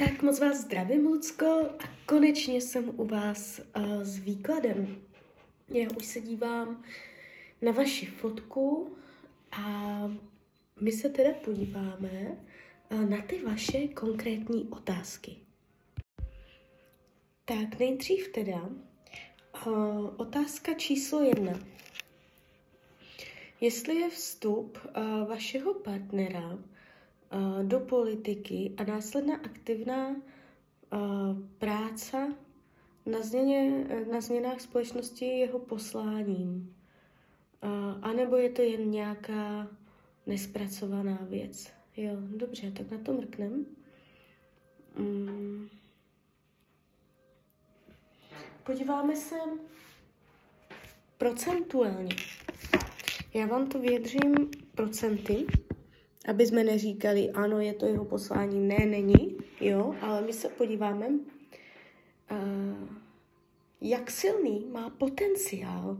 Tak moc vás zdravím, Lucko, a konečně jsem u vás uh, s výkladem. Já už se dívám na vaši fotku a my se teda podíváme uh, na ty vaše konkrétní otázky. Tak nejdřív teda uh, otázka číslo jedna. Jestli je vstup uh, vašeho partnera do politiky a následná aktivná uh, práce na, změně, na změnách společnosti jeho posláním. Uh, a nebo je to jen nějaká nespracovaná věc. Jo, dobře, tak na to mrknem. Mm. Podíváme se procentuálně. Já vám to vyjadřím procenty, aby jsme neříkali, ano, je to jeho poslání, ne, není, jo, ale my se podíváme, uh, jak silný má potenciál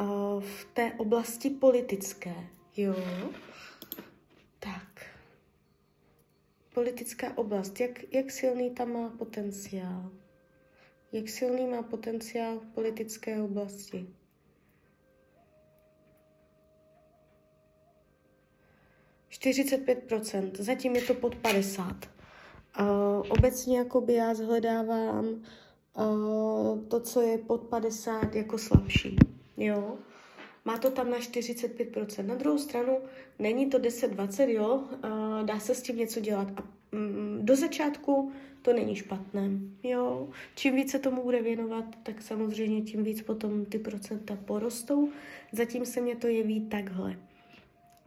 uh, v té oblasti politické, jo. Tak. Politická oblast, jak, jak silný tam má potenciál? Jak silný má potenciál v politické oblasti? 45%, zatím je to pod 50%. Uh, obecně jakoby já zhledávám uh, to, co je pod 50 jako slabší. Jo? Má to tam na 45%. Na druhou stranu není to 10-20, jo? Uh, dá se s tím něco dělat. A um, do začátku to není špatné. Jo? Čím více tomu bude věnovat, tak samozřejmě tím víc potom ty procenta porostou. Zatím se mě to jeví takhle.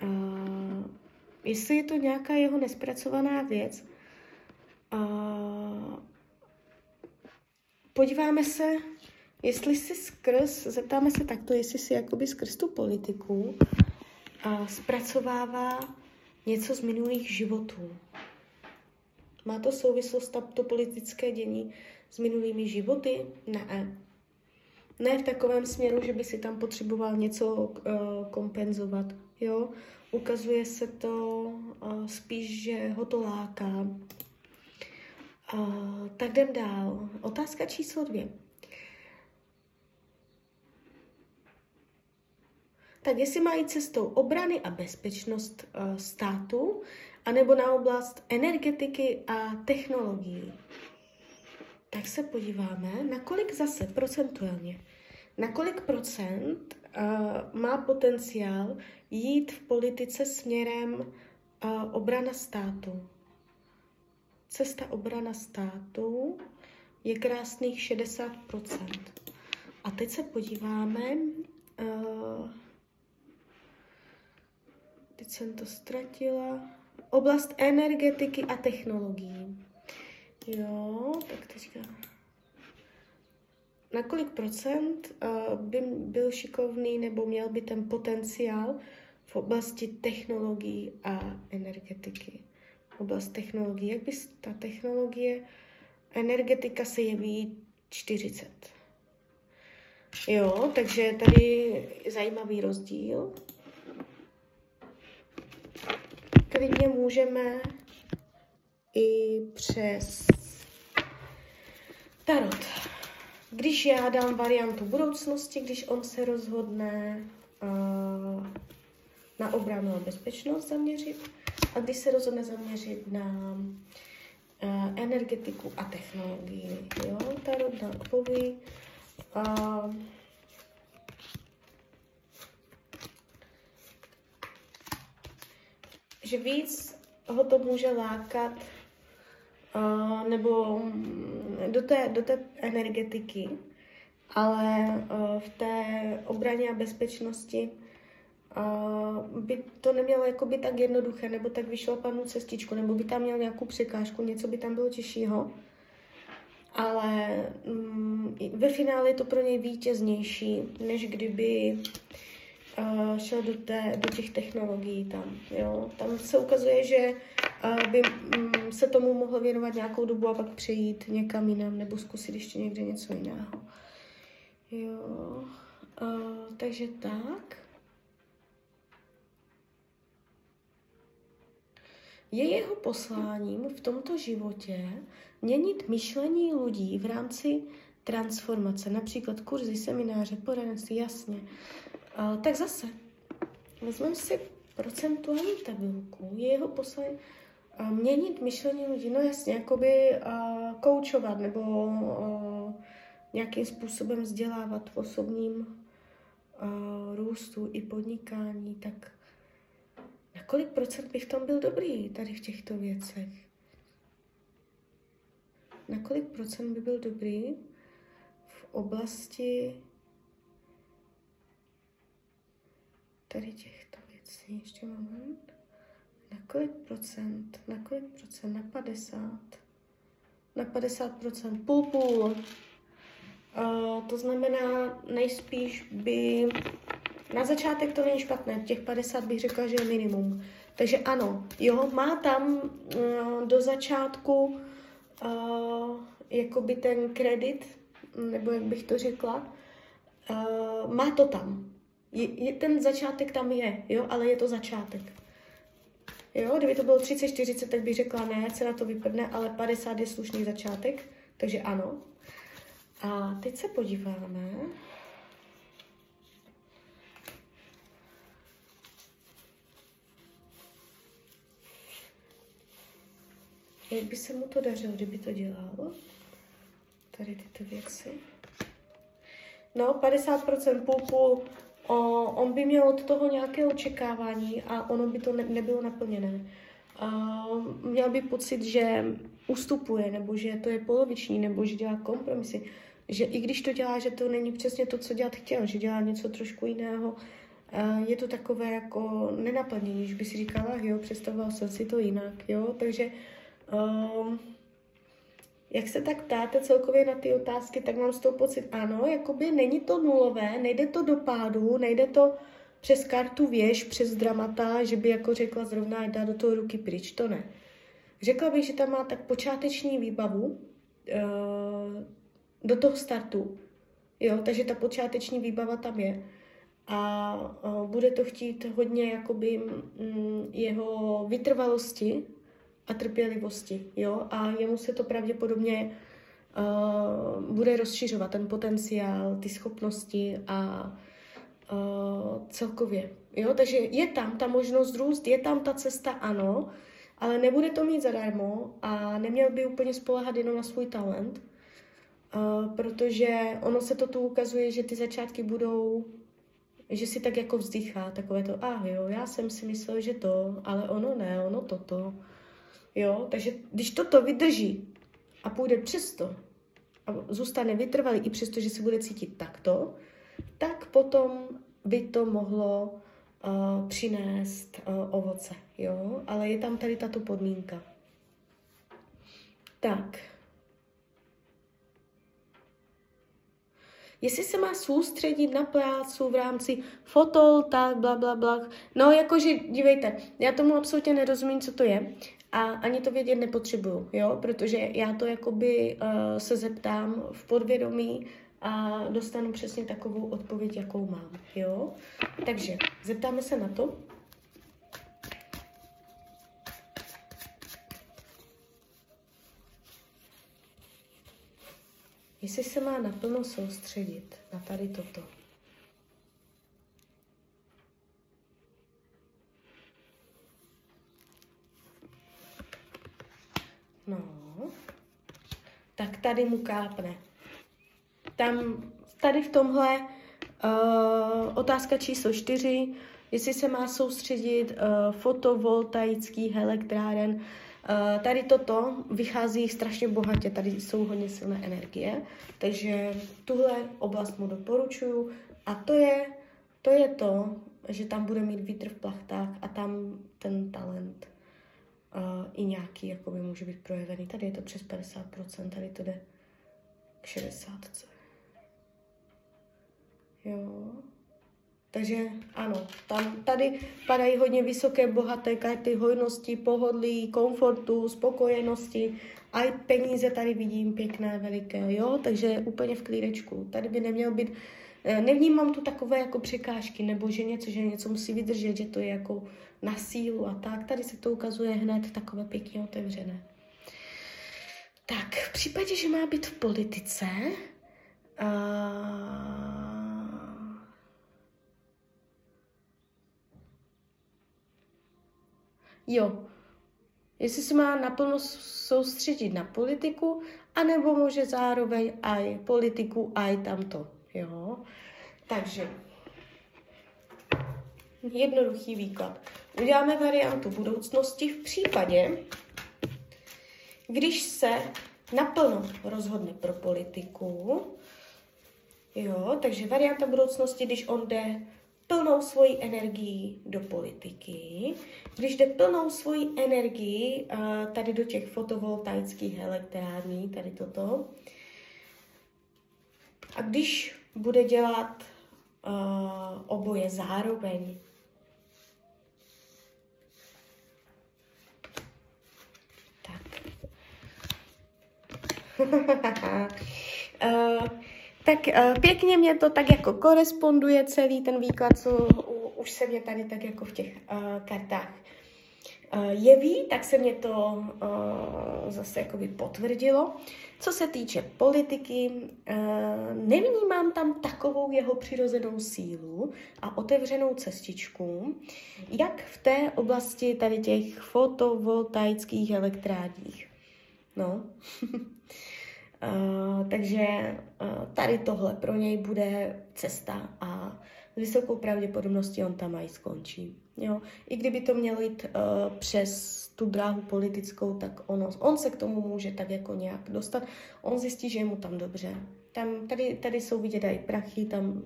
Uh, jestli je to nějaká jeho nespracovaná věc, uh, podíváme se, jestli si skrz, zeptáme se takto, jestli si jakoby skrz tu politiku uh, zpracovává něco z minulých životů. Má to souvislost to politické dění s minulými životy? Ne. Ne v takovém směru, že by si tam potřeboval něco uh, kompenzovat. Jo? Ukazuje se to spíš, že ho to láká. Tak jdem dál. Otázka číslo dvě. Tak jestli mají cestou obrany a bezpečnost státu, anebo na oblast energetiky a technologií. Tak se podíváme, na kolik zase procentuálně, na kolik procent má potenciál jít v politice směrem obrana státu. Cesta obrana státu je krásných 60%. A teď se podíváme, teď jsem to ztratila, oblast energetiky a technologií. Jo, tak teďka na kolik procent uh, by byl šikovný nebo měl by ten potenciál v oblasti technologií a energetiky. Oblast technologií. Jak by ta technologie, energetika se jeví 40. Jo, takže tady zajímavý rozdíl. Klidně můžeme i přes tarot. Když já dám variantu budoucnosti, když on se rozhodne uh, na obranu a bezpečnost zaměřit a když se rozhodne zaměřit na uh, energetiku a technologii. Jo, tarot nám poví, uh, že víc ho to může lákat uh, nebo do té, do té energetiky, ale uh, v té obraně a bezpečnosti uh, by to nemělo jako by tak jednoduché, nebo tak vyšlapanou cestičku, nebo by tam měl nějakou překážku, něco by tam bylo těžšího. Ale um, ve finále je to pro něj vítěznější, než kdyby uh, šel do, té, do těch technologií tam. Jo? Tam se ukazuje, že by mm, se tomu mohl věnovat nějakou dobu a pak přejít někam jinam nebo zkusit ještě někde něco jiného. Jo, uh, takže tak. Je jeho posláním v tomto životě měnit myšlení lidí v rámci transformace, například kurzy, semináře, poradenství, jasně. Uh, tak zase, vezmeme si procentuální tabulku, je jeho poslání měnit myšlení lidí, no jasně, jakoby koučovat nebo uh, nějakým způsobem vzdělávat v osobním uh, růstu i podnikání, tak na kolik procent bych v tom byl dobrý tady v těchto věcech? Na kolik procent by byl dobrý v oblasti tady těchto věcí? Ještě moment. Na kolik procent? Na kolik procent? Na 50? Na 50 procent. Půl půl. Uh, to znamená, nejspíš by na začátek to není špatné, těch 50 bych řekla, že je minimum. Takže ano, jo, má tam uh, do začátku uh, jakoby ten kredit, nebo jak bych to řekla, uh, má to tam. Je, je, ten začátek tam je, jo, ale je to začátek. Jo, kdyby to bylo 30-40, tak bych řekla ne, se na to vypadne, ale 50 je slušný začátek, takže ano. A teď se podíváme. Jak by se mu to dařilo, kdyby to dělal? Tady tyto věci. No, 50% půl půl. O, on by měl od toho nějaké očekávání a ono by to ne, nebylo naplněné. Uh, měl by pocit, že ustupuje, nebo že to je poloviční, nebo že dělá kompromisy. Že i když to dělá, že to není přesně to, co dělat chtěl, že dělá něco trošku jiného, je to takové jako nenaplnění, že by si říkala, jo, představoval jsem si to jinak, jo, takže Um, jak se tak ptáte celkově na ty otázky, tak mám z toho pocit, ano, jakoby není to nulové, nejde to do pádu, nejde to přes kartu věž, přes dramata, že by jako řekla zrovna dá do toho ruky pryč, to ne. Řekla bych, že tam má tak počáteční výbavu uh, do toho startu, jo, takže ta počáteční výbava tam je. A uh, bude to chtít hodně jakoby mm, jeho vytrvalosti, a trpělivosti, jo, a jemu se to pravděpodobně uh, bude rozšiřovat, ten potenciál, ty schopnosti a uh, celkově, jo, takže je tam ta možnost růst, je tam ta cesta, ano, ale nebude to mít zadarmo a neměl by úplně spolehat jenom na svůj talent, uh, protože ono se to tu ukazuje, že ty začátky budou že si tak jako vzdychá, takové to, ah jo, já jsem si myslel, že to, ale ono ne, ono toto. Jo? Takže když toto vydrží a půjde přesto a zůstane vytrvalý i přesto, že se bude cítit takto, tak potom by to mohlo uh, přinést uh, ovoce. Jo? Ale je tam tady tato podmínka. Tak. Jestli se má soustředit na prácu v rámci fotol, tak bla, bla, bla. No, jakože, dívejte, já tomu absolutně nerozumím, co to je a ani to vědět nepotřebuju, jo, protože já to jakoby uh, se zeptám v podvědomí a dostanu přesně takovou odpověď, jakou mám, jo. Takže zeptáme se na to. Jestli se má naplno soustředit na tady toto. No, tak tady mu kápne. Tam, tady v tomhle uh, otázka číslo čtyři, jestli se má soustředit uh, fotovoltaický elektráren. Uh, tady toto vychází strašně bohatě, tady jsou hodně silné energie, takže tuhle oblast mu doporučuju a to je, to je to, že tam bude mít vítr v plachtách a tam ten talent i nějaký jakoby může být projevený. Tady je to přes 50%, tady to jde k 60%. Jo. Takže ano, tam, tady padají hodně vysoké, bohaté karty hojnosti, pohodlí, komfortu, spokojenosti. A i peníze tady vidím pěkné, veliké, jo, takže úplně v klídečku. Tady by neměl být Eh, nevnímám tu takové jako překážky, nebo že něco, že něco musí vydržet, že to je jako na sílu a tak. Tady se to ukazuje hned takové pěkně otevřené. Tak, v případě, že má být v politice, uh, Jo, jestli se má naplno soustředit na politiku, anebo může zároveň aj politiku, aj tamto, jo. Takže, jednoduchý výklad. Uděláme variantu budoucnosti v případě, když se naplno rozhodne pro politiku, jo, takže varianta budoucnosti, když on jde plnou svoji energii do politiky, když jde plnou svoji energii uh, tady do těch fotovoltaických elektrární, tady toto, a když bude dělat uh, oboje zároveň, tak. uh, Tak uh, pěkně mě to tak jako koresponduje celý ten výklad, co u, už se mě tady tak jako v těch uh, kartách jeví, tak se mě to uh, zase jakoby potvrdilo. Co se týče politiky, uh, nevnímám tam takovou jeho přirozenou sílu a otevřenou cestičku, jak v té oblasti tady těch fotovoltaických elektrárních. No. Uh, takže uh, tady tohle pro něj bude cesta a s vysokou pravděpodobností on tam aj skončí. Jo? I kdyby to mělo jít uh, přes tu dráhu politickou, tak ono, on se k tomu může tak jako nějak dostat. On zjistí, že je mu tam dobře. Tam, tady, tady jsou vidět i prachy, tam uh,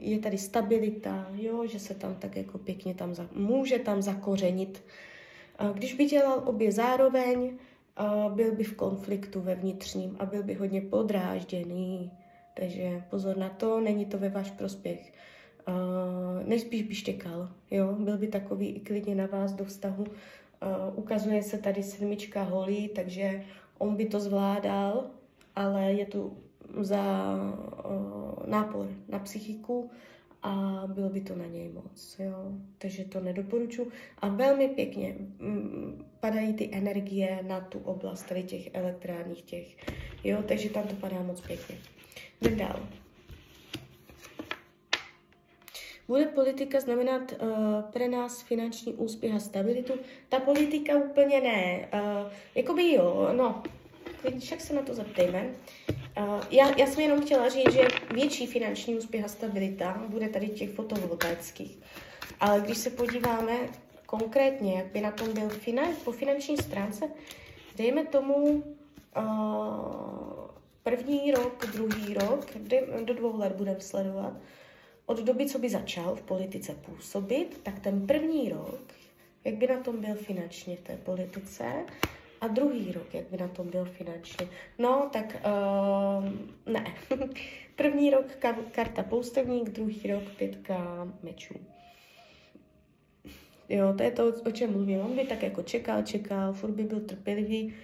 je tady stabilita, jo? že se tam tak jako pěkně tam za, může tam zakořenit. Uh, když by dělal obě zároveň, byl by v konfliktu ve vnitřním a byl by hodně podrážděný. Takže pozor na to, není to ve váš prospěch. Uh, nejspíš by štěkal, jo, byl by takový i klidně na vás do vztahu. Uh, ukazuje se tady sedmička holí, takže on by to zvládal, ale je tu za uh, nápor na psychiku a bylo by to na něj moc, jo. Takže to nedoporučuji. A velmi pěkně mm, padají ty energie na tu oblast tady těch elektrárních těch, jo, takže tam to padá moc pěkně. Jdem dál. Bude politika znamenat uh, pro nás finanční úspěch a stabilitu? Ta politika úplně ne. Uh, jakoby jo, no, však se na to zeptejme. Uh, já, já jsem jenom chtěla říct, že větší finanční úspěch a stabilita bude tady těch fotovoltaických. Ale když se podíváme konkrétně, jak by na tom byl finan, po finanční stránce, dejme tomu uh, první rok, druhý rok, do dvou let budeme sledovat, od doby, co by začal v politice působit, tak ten první rok, jak by na tom byl finančně v té politice, a druhý rok, jak by na tom byl finančně? No, tak uh, ne. První rok karta poustevník, druhý rok pětka mečů. Jo, to je to, o čem mluvím. On by tak jako čekal, čekal, furt by byl trpělivý,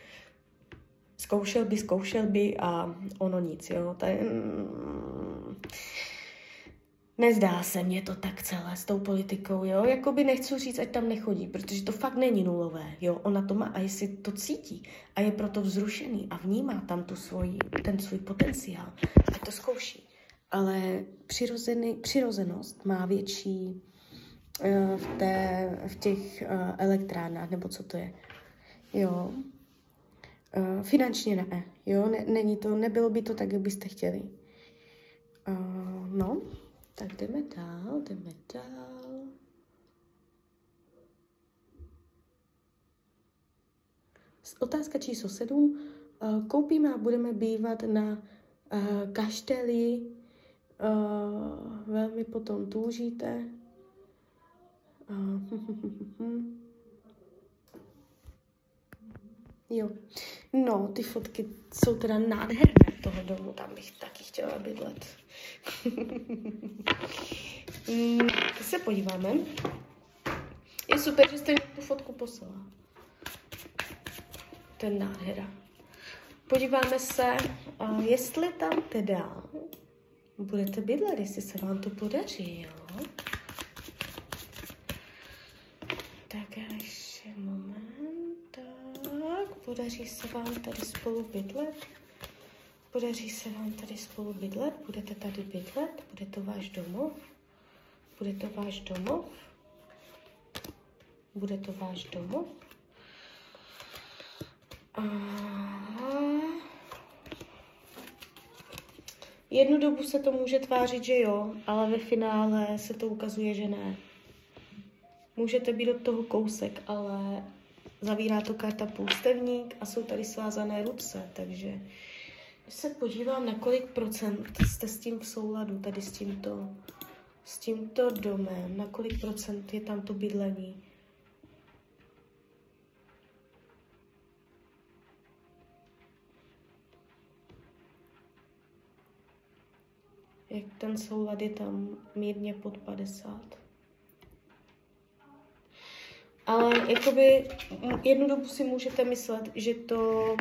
zkoušel by, zkoušel by a ono nic, jo. Je, mm, Nezdá se mně to tak celé s tou politikou, jo, jakoby nechci říct, ať tam nechodí, protože to fakt není nulové, jo, ona to má a jestli to cítí a je proto vzrušený a vnímá tam tu svoji, ten svůj potenciál, a to zkouší. Ale přirozený, přirozenost má větší uh, v, té, v těch uh, elektrárnách, nebo co to je, jo. Uh, finančně ne, jo, ne, není to, nebylo by to tak, jak byste chtěli. No, tak jdeme dál, jdeme dál. Otázka číslo sedm. Eh, koupíme a budeme bývat na uh, kašteli. Uh, velmi potom túžíte. Uh, jo. No, ty fotky jsou teda nádherné toho domu, tam bych taky chtěla bydlet. mm, se podíváme. Je super, že jste mi tu fotku poslala. Ten nádhera. Podíváme se, jestli tam teda budete bydlet, jestli se vám to podaří, jo? Tak tak, podaří se vám tady spolu bydlet? Podaří se vám tady spolu bydlet? Budete tady bydlet? Bude to váš domov? Bude to váš domov? Bude to váš domov? A... Jednu dobu se to může tvářit, že jo, ale ve finále se to ukazuje, že ne. Můžete být od toho kousek, ale zavírá to karta půlstevník a jsou tady svázané ruce, takže když se podívám, na kolik procent jste s tím v souladu, tady s tímto, s tímto domem, na kolik procent je tam to bydlení. Jak ten soulad je tam mírně pod 50. Ale jakoby jednu dobu si můžete myslet, že to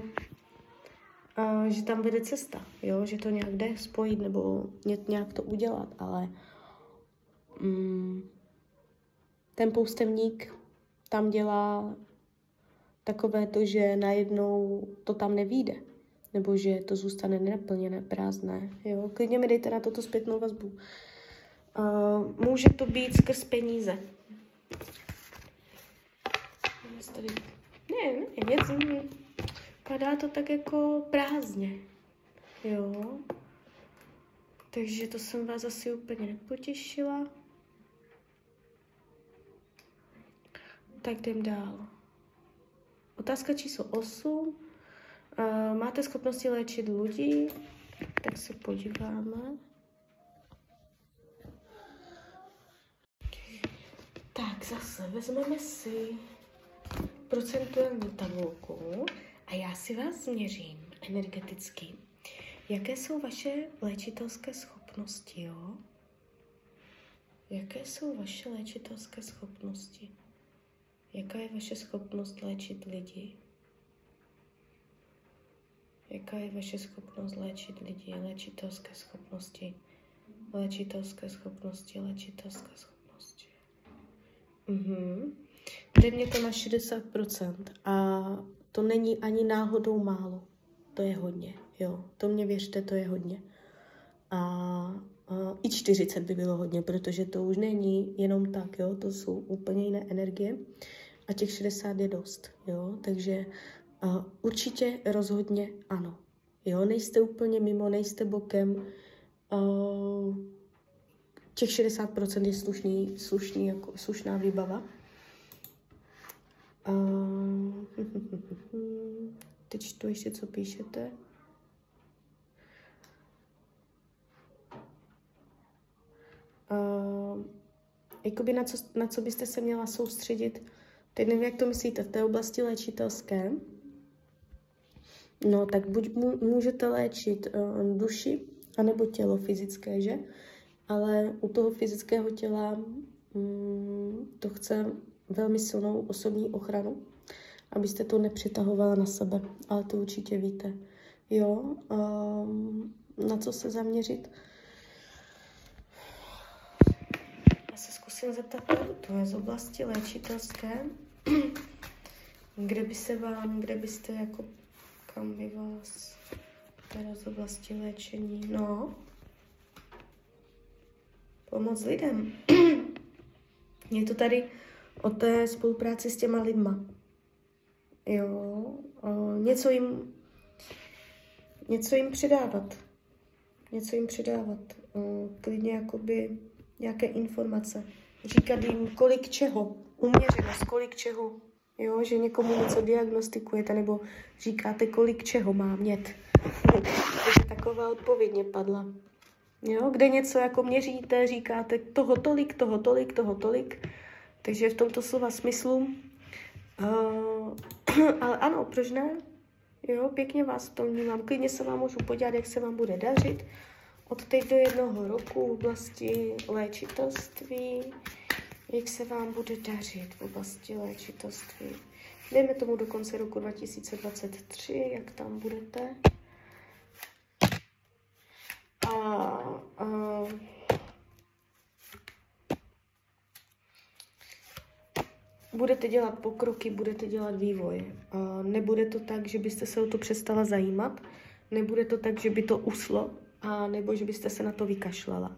že tam vede cesta, jo? že to nějak jde spojit nebo nějak to udělat, ale um, ten poustevník tam dělá takové to, že najednou to tam nevíde, nebo že to zůstane nenaplněné, prázdné. Jo? Klidně mi dejte na toto zpětnou vazbu. Uh, může to být skrz peníze. Tady... Ne, ne, něco, vypadá to tak jako prázdně. Jo. Takže to jsem vás asi úplně nepotěšila. Tak jdem dál. Otázka číslo 8. Uh, máte schopnosti léčit lidi? Tak se podíváme. Tak zase vezmeme si procentuální tabulku a já si vás změřím energeticky. Jaké jsou vaše léčitelské schopnosti, jo? Jaké jsou vaše léčitelské schopnosti? Jaká je vaše schopnost léčit lidi? Jaká je vaše schopnost léčit lidi, léčitelské schopnosti? Léčitelské schopnosti, léčitelské schopnosti. Mhm. Jde mě to na 60% a to není ani náhodou málo. To je hodně, jo. To mě věřte, to je hodně. A, a i 40 by bylo hodně, protože to už není jenom tak, jo. To jsou úplně jiné energie. A těch 60 je dost, jo. Takže a, určitě rozhodně ano. Jo, nejste úplně mimo, nejste bokem. A, těch 60% je slušný, slušný, jako, slušná výbava. Uh, teď čtu ještě, co píšete. Uh, jakoby na co, na co byste se měla soustředit, teď nevím, jak to myslíte, v té oblasti léčitelské, no tak buď můžete léčit uh, duši, anebo tělo fyzické, že? Ale u toho fyzického těla um, to chce velmi silnou osobní ochranu, abyste to nepřitahovala na sebe, ale to určitě víte. Jo, um, na co se zaměřit? Já se zkusím zeptat, to je z oblasti léčitelské, kde by se vám, kde byste jako, kam by vás, teda z oblasti léčení, no, pomoc lidem. Je to tady o té spolupráci s těma lidma. Jo, o, něco jim, něco jim přidávat. Něco jim přidávat. O, klidně jakoby nějaké informace. Říkat jim, kolik čeho, uměřenost, kolik čeho. Jo, že někomu něco diagnostikujete, nebo říkáte, kolik čeho má mět. Takže taková odpovědně padla. Jo, kde něco jako měříte, říkáte toho tolik, toho tolik, toho tolik takže v tomto slova smyslu, uh, ale ano, proč ne? Jo, pěkně vás v tom vnímám. Klidně se vám můžu podívat, jak se vám bude dařit. Od teď do jednoho roku v oblasti léčitelství, jak se vám bude dařit v oblasti léčitelství. Dejme tomu do konce roku 2023, jak tam budete. a, budete dělat pokroky, budete dělat vývoj. Nebude to tak, že byste se o to přestala zajímat, nebude to tak, že by to uslo, a nebo že byste se na to vykašlala.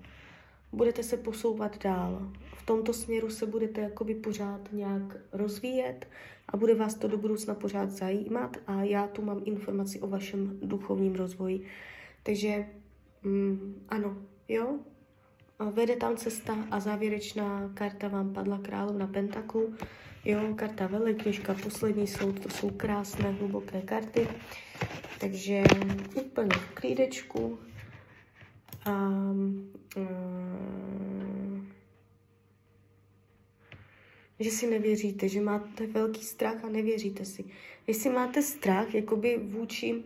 Budete se posouvat dál. V tomto směru se budete jakoby pořád nějak rozvíjet a bude vás to do budoucna pořád zajímat a já tu mám informaci o vašem duchovním rozvoji. Takže mm, ano, jo, vede tam cesta a závěrečná karta vám padla královna Pentaklu. Jo, karta velekněžka, poslední soud, to jsou krásné, hluboké karty. Takže úplně v klídečku. A, um, že si nevěříte, že máte velký strach a nevěříte si. Jestli máte strach jakoby vůči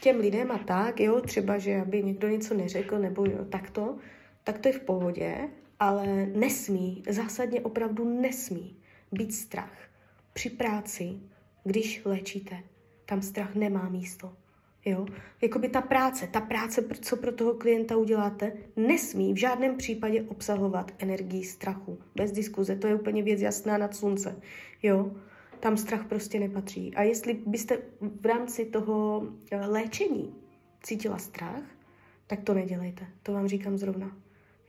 těm lidem a tak, jo, třeba, že aby někdo něco neřekl, nebo jo, takto, tak to je v pohodě, ale nesmí, zásadně opravdu nesmí být strach. Při práci, když léčíte, tam strach nemá místo. Jo? Jakoby ta práce, ta práce, co pro toho klienta uděláte, nesmí v žádném případě obsahovat energii strachu. Bez diskuze, to je úplně věc jasná nad slunce. Jo? Tam strach prostě nepatří. A jestli byste v rámci toho eh, léčení cítila strach, tak to nedělejte. To vám říkám zrovna.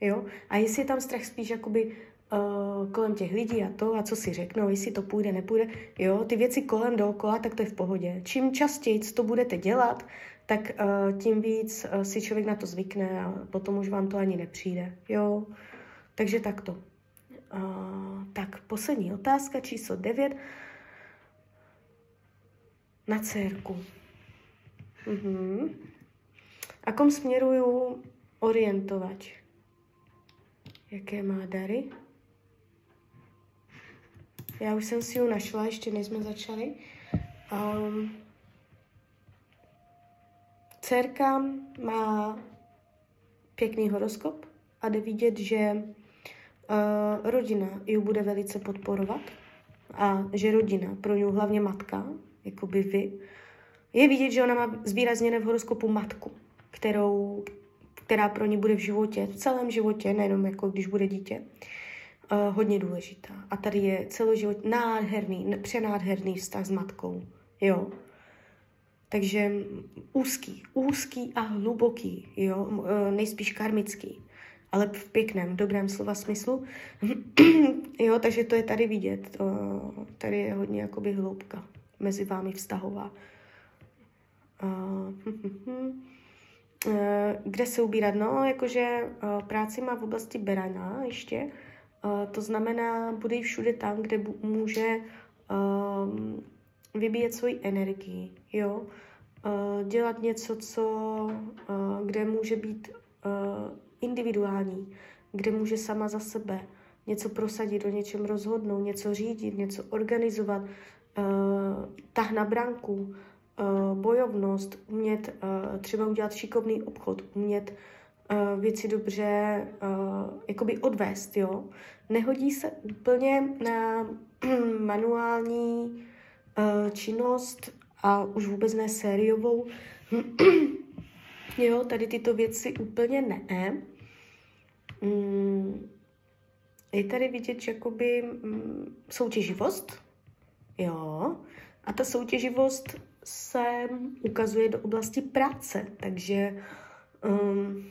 Jo? A jestli je tam strach spíš jakoby uh, kolem těch lidí a to, a co si řeknou, jestli to půjde, nepůjde, jo, ty věci kolem dookola, tak to je v pohodě. Čím častěji to budete dělat, tak uh, tím víc uh, si člověk na to zvykne a potom už vám to ani nepřijde, jo. Takže takto. Uh, tak, poslední otázka, číslo 9. Na dcerku. Uh-huh. A kom směruju orientovač? Jaké má dary? Já už jsem si ji našla, ještě než jsme začali. Um, dcerka má pěkný horoskop a jde vidět, že uh, rodina ji bude velice podporovat a že rodina, pro ní hlavně matka, jako by vy, je vidět, že ona má zvýrazněné v horoskopu matku, kterou, která pro ní bude v životě, v celém životě, nejenom jako když bude dítě, uh, hodně důležitá. A tady je celoživot nádherný, přenádherný vztah s matkou. Jo. Takže úzký, úzký a hluboký, jo, uh, nejspíš karmický, ale v pěkném, dobrém slova smyslu. jo, takže to je tady vidět. Uh, tady je hodně jakoby hloubka mezi vámi vztahová. Uh, kde se ubírat? No, jakože uh, práci má v oblasti Berana ještě, to znamená, bude všude tam, kde může vybíjet svoji energii, jo? Dělat něco, co, kde může být individuální, kde může sama za sebe něco prosadit, o něčem rozhodnout, něco řídit, něco organizovat, tah na branku, bojovnost, umět uh, třeba udělat šikovný obchod, umět uh, věci dobře jakoby odvést, jo. Nehodí se úplně na manuální činnost a už vůbec ne sériovou. jo, tady tyto věci úplně ne. Mm, je tady vidět, že jakoby mm, soutěživost, jo, a ta soutěživost se ukazuje do oblasti práce, takže um,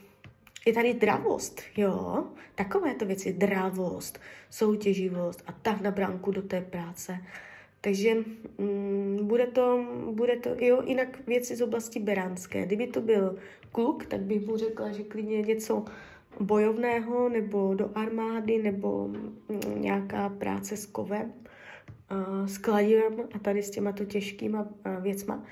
je tady dravost, jo, takové to věci, dravost, soutěživost a tak na bránku do té práce. Takže mm, bude, to, bude to, jo, jinak věci z oblasti beránské. Kdyby to byl kluk, tak bych mu řekla, že klidně něco bojovného, nebo do armády, nebo mm, nějaká práce s kovem, uh, s kladivem a tady s těma to těžkýma uh, věcma.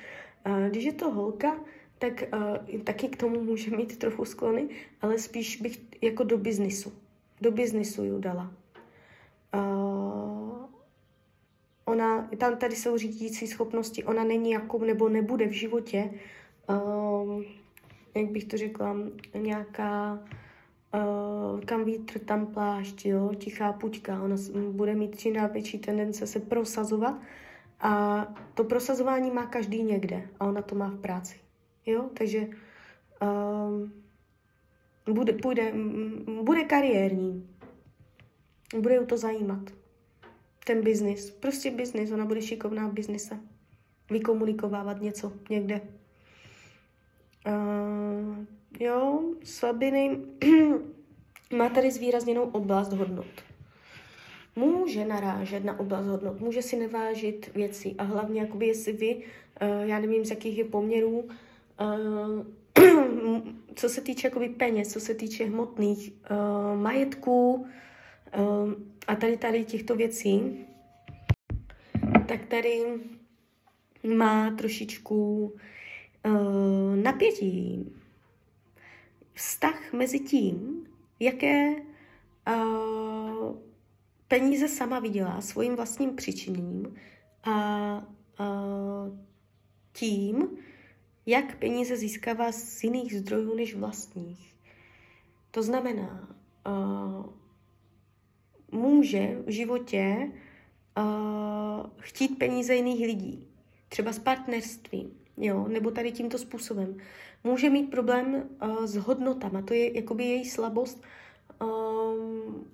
Uh, když je to holka, tak uh, taky k tomu může mít trochu sklony, ale spíš bych jako do biznisu. Do biznisu ju dala. Uh, ona, tam tady jsou řídící schopnosti, ona není jako, nebo nebude v životě, jak bych to řekla, nějaká uh, kam vítr, tam plášť, jo, tichá puťka, ona bude mít čím dál větší tendence se prosazovat a to prosazování má každý někde a ona to má v práci. Jo, takže um, Bude, půjde, bude kariérní. Bude to zajímat. Ten biznis. Prostě biznis. Ona bude šikovná v biznise. Vykomunikovávat něco někde. Uh, jo, slabiny. Má tady zvýrazněnou oblast hodnot. Může narážet na oblast hodnot, může si nevážit věci a hlavně, jakoby jestli vy, uh, já nevím, z jakých je poměrů, uh, co se týče jakoby peněz, co se týče hmotných uh, majetků uh, a tady tady těchto věcí, tak tady má trošičku uh, napětí. Vztah mezi tím, jaké uh, peníze sama vydělá svým vlastním přičiněním a uh, tím, jak peníze získává z jiných zdrojů než vlastních. To znamená, uh, může v životě uh, chtít peníze jiných lidí, třeba z partnerství, jo, nebo tady tímto způsobem. Může mít problém uh, s hodnotama, to je jakoby její slabost, um,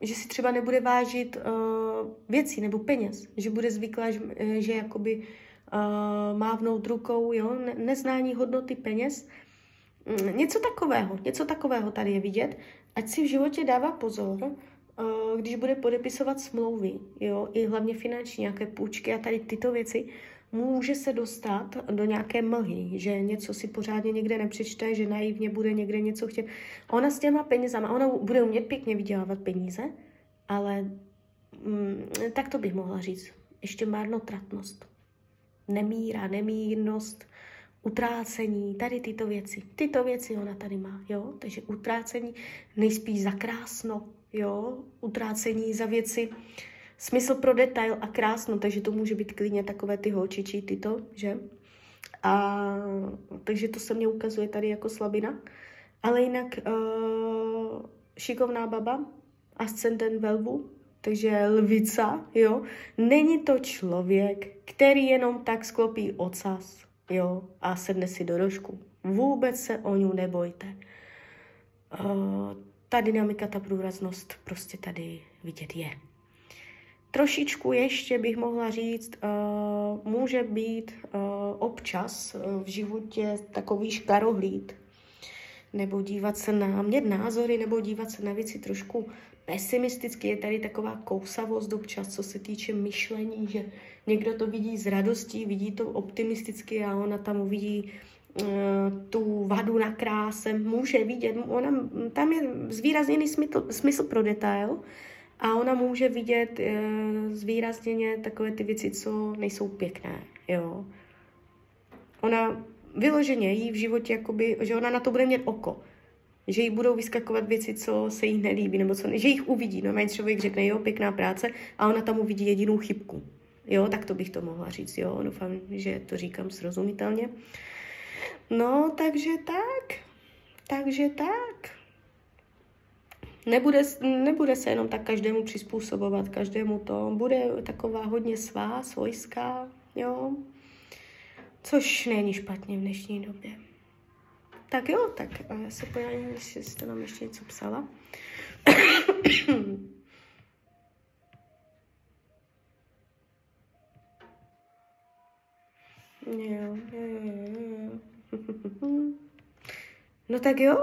že si třeba nebude vážit uh, věci nebo peněz, že bude zvyklá, že, že jakoby uh, mávnout rukou, jo, ne, neznání hodnoty peněz. Mm, něco takového, něco takového tady je vidět, ať si v životě dává pozor, uh, když bude podepisovat smlouvy, jo, i hlavně finanční, nějaké půjčky a tady tyto věci, může se dostat do nějaké mlhy, že něco si pořádně někde nepřečte, že naivně bude někde něco chtět. Ona s těma penězama, ona bude umět pěkně vydělávat peníze, ale mm, tak to bych mohla říct. Ještě marnotratnost, nemíra, nemírnost, utrácení, tady tyto věci. Tyto věci ona tady má, jo? Takže utrácení nejspíš za krásno, jo? Utrácení za věci, smysl pro detail a krásno, takže to může být klidně takové ty holčičí tyto, že? A takže to se mě ukazuje tady jako slabina. Ale jinak uh, šikovná baba, ascendent velbu, takže lvica, jo. Není to člověk, který jenom tak sklopí ocas, jo, a sedne si do rožku. Vůbec se o ní nebojte. Uh, ta dynamika, ta průraznost prostě tady vidět je. Trošičku ještě bych mohla říct, uh, může být uh, občas uh, v životě takový škarohlíd, nebo dívat se na, mět názory, nebo dívat se na věci trošku pesimisticky. Je tady taková kousavost občas, co se týče myšlení, že někdo to vidí s radostí, vidí to optimisticky a ona tam uvidí tu vadu na kráse, může vidět, ona, tam je zvýrazněný smysl, smysl pro detail, a ona může vidět e, zvýrazněně takové ty věci, co nejsou pěkné, jo. Ona vyloženě jí v životě, jakoby, že ona na to bude mít oko. Že jí budou vyskakovat věci, co se jí nelíbí, nebo co, že jich uvidí. No, člověk řekne, jo, pěkná práce, a ona tam uvidí jedinou chybku. Jo, tak to bych to mohla říct, jo. Doufám, že to říkám srozumitelně. No, takže tak. Takže tak nebude, nebude se jenom tak každému přizpůsobovat, každému to. Bude taková hodně svá, svojská, jo. Což není špatně v dnešní době. Tak jo, tak já se pojďme, jestli jste nám ještě něco psala. jo, jo, jo, jo. No tak jo,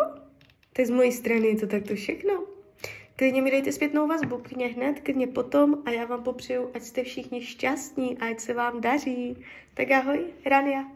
tak z mojí strany je to takto všechno. Klidně mi dejte zpětnou vazbu, klidně hned, klidně potom a já vám popřeju, ať jste všichni šťastní, ať se vám daří. Tak ahoj, Rania.